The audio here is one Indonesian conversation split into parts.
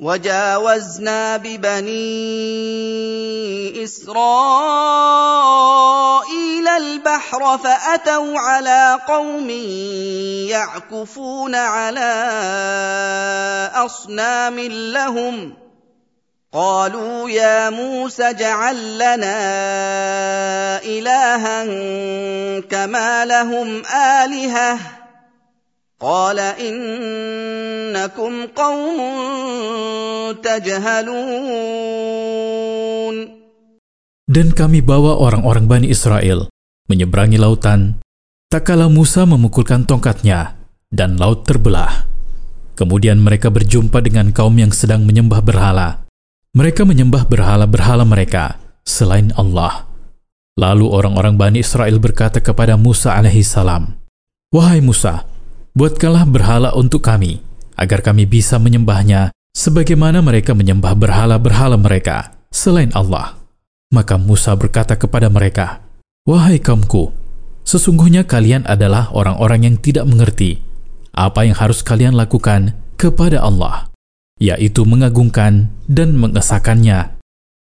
وجاوزنا ببني إسرائيل البحر فأتوا على قوم يعكفون على أصنام لهم. قالوا يا موسى اجعل لنا إلها كما لهم آلهة. قال انكم قوم تجهلون Dan kami bawa orang-orang Bani Israel menyeberangi lautan, tak kala Musa memukulkan tongkatnya, dan laut terbelah. Kemudian mereka berjumpa dengan kaum yang sedang menyembah berhala. Mereka menyembah berhala-berhala mereka selain Allah. Lalu orang-orang Bani Israel berkata kepada Musa alaihissalam, Wahai Musa, buatkanlah berhala untuk kami, agar kami bisa menyembahnya sebagaimana mereka menyembah berhala-berhala mereka selain Allah. Maka Musa berkata kepada mereka, Wahai kaumku, sesungguhnya kalian adalah orang-orang yang tidak mengerti apa yang harus kalian lakukan kepada Allah, yaitu mengagungkan dan mengesahkannya.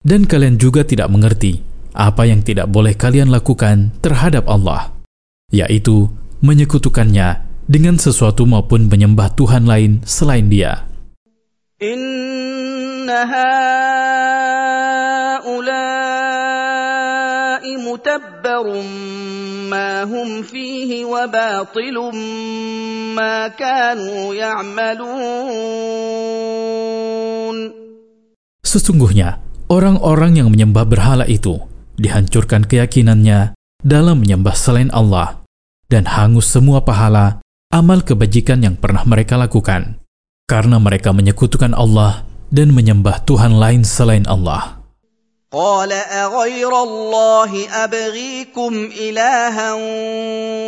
Dan kalian juga tidak mengerti apa yang tidak boleh kalian lakukan terhadap Allah, yaitu menyekutukannya dengan sesuatu maupun menyembah Tuhan lain selain Dia. Inna haulai mutabbarum ma hum fihi wa batilum ma kanu ya'malun. Sesungguhnya, orang-orang yang menyembah berhala itu dihancurkan keyakinannya dalam menyembah selain Allah dan hangus semua pahala amal kebajikan yang pernah mereka lakukan karena mereka menyekutukan Allah dan menyembah Tuhan lain selain Allah. قال أغير الله أبغيكم إلها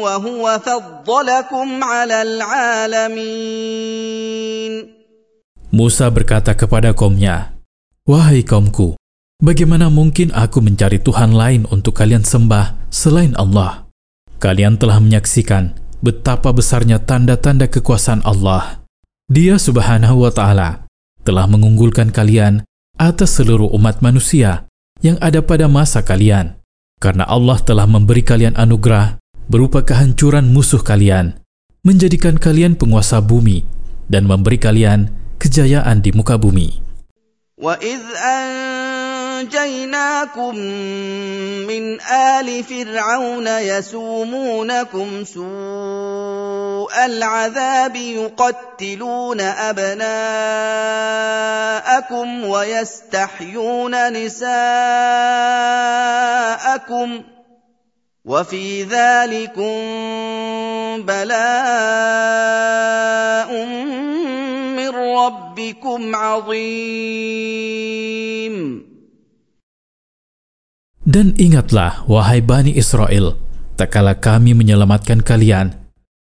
وهو فضلكم على العالمين Musa berkata kepada kaumnya, Wahai kaumku, bagaimana mungkin aku mencari Tuhan lain untuk kalian sembah selain Allah? Kalian telah menyaksikan betapa besarnya tanda-tanda kekuasaan Allah. Dia subhanahu wa ta'ala telah mengunggulkan kalian atas seluruh umat manusia yang ada pada masa kalian. Karena Allah telah memberi kalian anugerah berupa kehancuran musuh kalian, menjadikan kalian penguasa bumi, dan memberi kalian kejayaan di muka bumi. وَإِذْ أَنجَيْنَاكُم مِّنْ آلِ فِرْعَوْنَ يَسُومُونَكُمْ سُوءَ الْعَذَابِ يُقَتِّلُونَ أَبْنَاءَكُمْ وَيَسْتَحْيُونَ نِسَاءَكُمْ ۚ وَفِي ذَٰلِكُم بَلَاءٌ مِّن رَّبِّكُمْ عَظِيمٌ Dan ingatlah, wahai Bani Israel, tak kala kami menyelamatkan kalian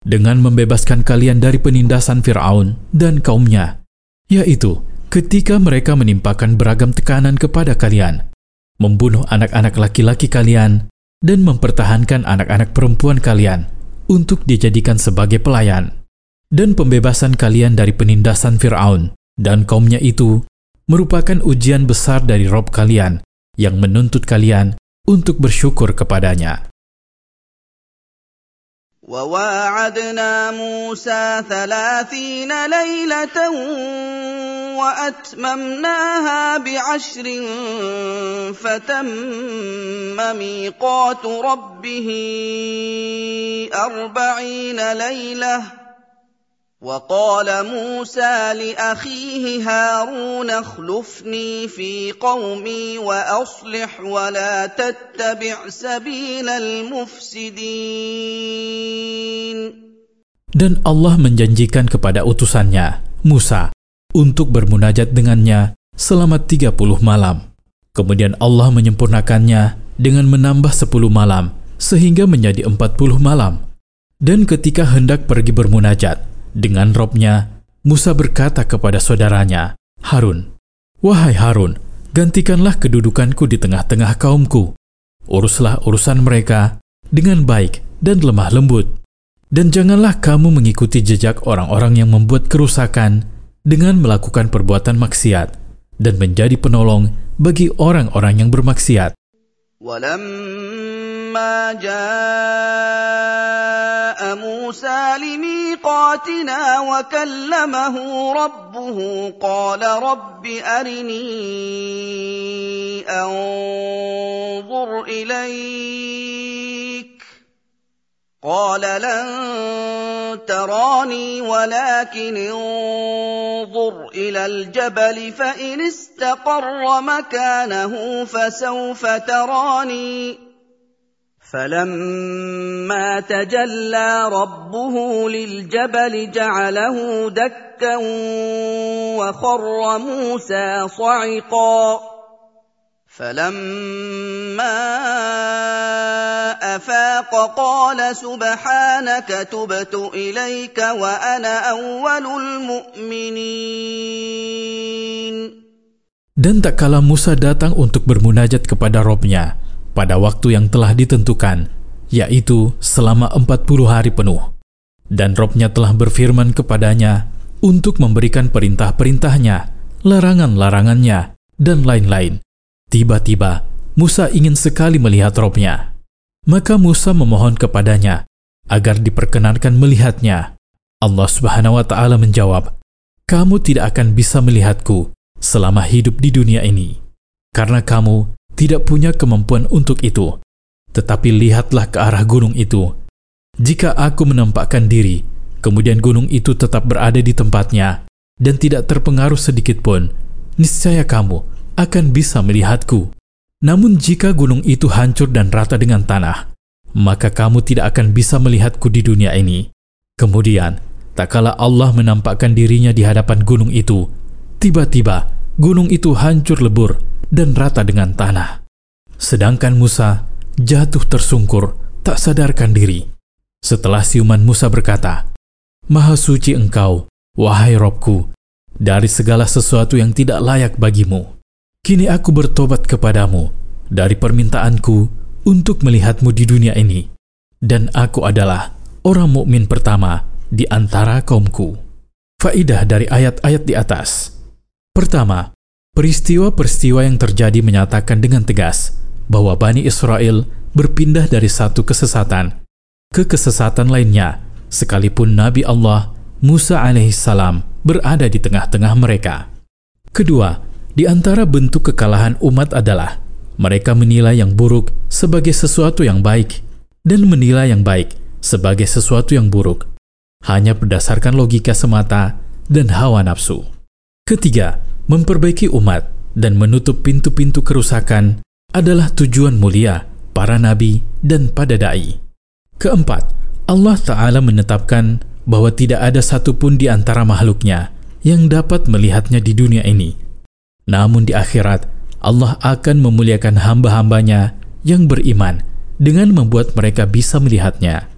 dengan membebaskan kalian dari penindasan Fir'aun dan kaumnya, yaitu ketika mereka menimpakan beragam tekanan kepada kalian, membunuh anak-anak laki-laki kalian, dan mempertahankan anak-anak perempuan kalian untuk dijadikan sebagai pelayan. Dan pembebasan kalian dari penindasan Fir'aun dan kaumnya itu merupakan ujian besar dari Rob kalian yang menuntut kalian untuk bersyukur kepadanya. وواعدنا موسى ثلاثين ليلة وأتممناها بعشر فتم ميقات ربه أربعين ليلة وقال موسى لأخيه هارون اخلفني في قومي وأصلح ولا تتبع سبيل المفسدين Dan Allah menjanjikan kepada utusannya, Musa, untuk bermunajat dengannya selama 30 malam. Kemudian Allah menyempurnakannya dengan menambah 10 malam, sehingga menjadi 40 malam. Dan ketika hendak pergi bermunajat dengan robnya, Musa berkata kepada saudaranya, Harun, Wahai Harun, gantikanlah kedudukanku di tengah-tengah kaumku. Uruslah urusan mereka dengan baik dan lemah lembut. Dan janganlah kamu mengikuti jejak orang-orang yang membuat kerusakan dengan melakukan perbuatan maksiat dan menjadi penolong bagi orang-orang yang bermaksiat. ولما جاء موسى لميقاتنا وكلمه ربه قال رب أرني أنظر إليك قال لن تراني ولكن انظر إلى الجبل فان استقر مكانه فسوف تراني فلما تجلى ربه للجبل جعله دكا وخر موسى صعقا فلما افاق قال سبحانك تبت اليك وأنا اول المؤمنين Dan tak kala Musa datang untuk bermunajat kepada Robnya pada waktu yang telah ditentukan, yaitu selama 40 hari penuh. Dan Robnya telah berfirman kepadanya untuk memberikan perintah-perintahnya, larangan-larangannya, dan lain-lain. Tiba-tiba, Musa ingin sekali melihat robnya. Maka Musa memohon kepadanya agar diperkenankan melihatnya. Allah Subhanahu wa taala menjawab, "Kamu tidak akan bisa melihatku selama hidup di dunia ini, karena kamu tidak punya kemampuan untuk itu. Tetapi lihatlah ke arah gunung itu. Jika aku menampakkan diri, kemudian gunung itu tetap berada di tempatnya dan tidak terpengaruh sedikit pun, niscaya kamu akan bisa melihatku. Namun jika gunung itu hancur dan rata dengan tanah, maka kamu tidak akan bisa melihatku di dunia ini. Kemudian, tak kala Allah menampakkan dirinya di hadapan gunung itu, tiba-tiba gunung itu hancur lebur dan rata dengan tanah. Sedangkan Musa jatuh tersungkur, tak sadarkan diri. Setelah siuman Musa berkata, Maha suci engkau, wahai Robku, dari segala sesuatu yang tidak layak bagimu. Kini aku bertobat kepadamu dari permintaanku untuk melihatmu di dunia ini, dan aku adalah orang mukmin pertama di antara kaumku. Faidah dari ayat-ayat di atas. Pertama, peristiwa-peristiwa yang terjadi menyatakan dengan tegas bahwa Bani Israel berpindah dari satu kesesatan ke kesesatan lainnya, sekalipun Nabi Allah Musa alaihissalam berada di tengah-tengah mereka. Kedua, di antara bentuk kekalahan umat adalah mereka menilai yang buruk sebagai sesuatu yang baik dan menilai yang baik sebagai sesuatu yang buruk hanya berdasarkan logika semata dan hawa nafsu. Ketiga, memperbaiki umat dan menutup pintu-pintu kerusakan adalah tujuan mulia para nabi dan pada dai. Keempat, Allah Ta'ala menetapkan bahwa tidak ada satupun di antara makhluknya yang dapat melihatnya di dunia ini namun di akhirat, Allah akan memuliakan hamba-hambanya yang beriman dengan membuat mereka bisa melihatnya.